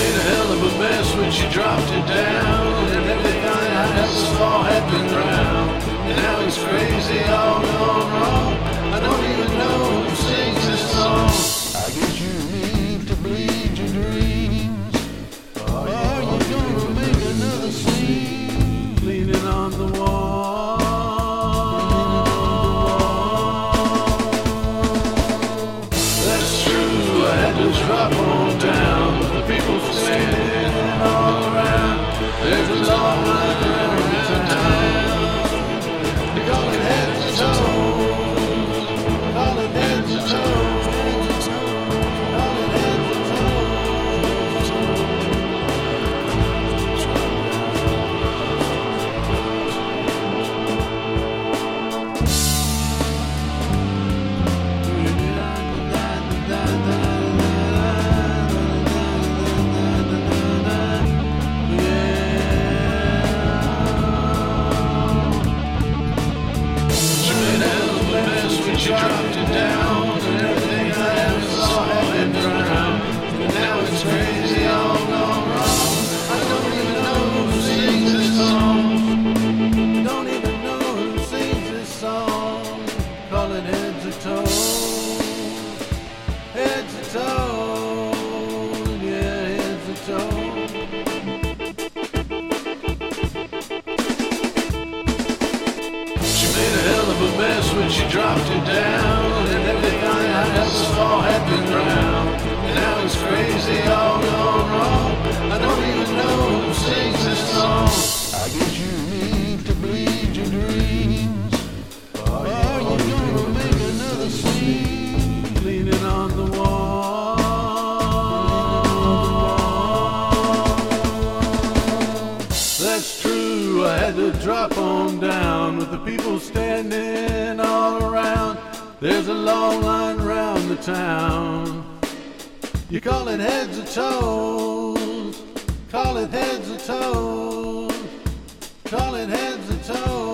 made a hell of a mess when she dropped it down. And everything I had ever saw had been drowned. And now it's crazy, all gone wrong. I don't even know who sings this song. I guess you need to bleed your dreams. Or you gonna make another scene? Leaning on the wall. Drop on down. She dropped it down. And everything I ever saw had been drowned. And now it's crazy, all gone wrong. I don't even know who sings this song. Don't even know who sings this song. Call it heads or toes. Heads or toes. Yeah, heads or toes. She made a hell when she dropped it down. I had to drop on down with the people standing all around. There's a long line round the town. You call it heads or toes, call it heads or toes, call it heads or toes.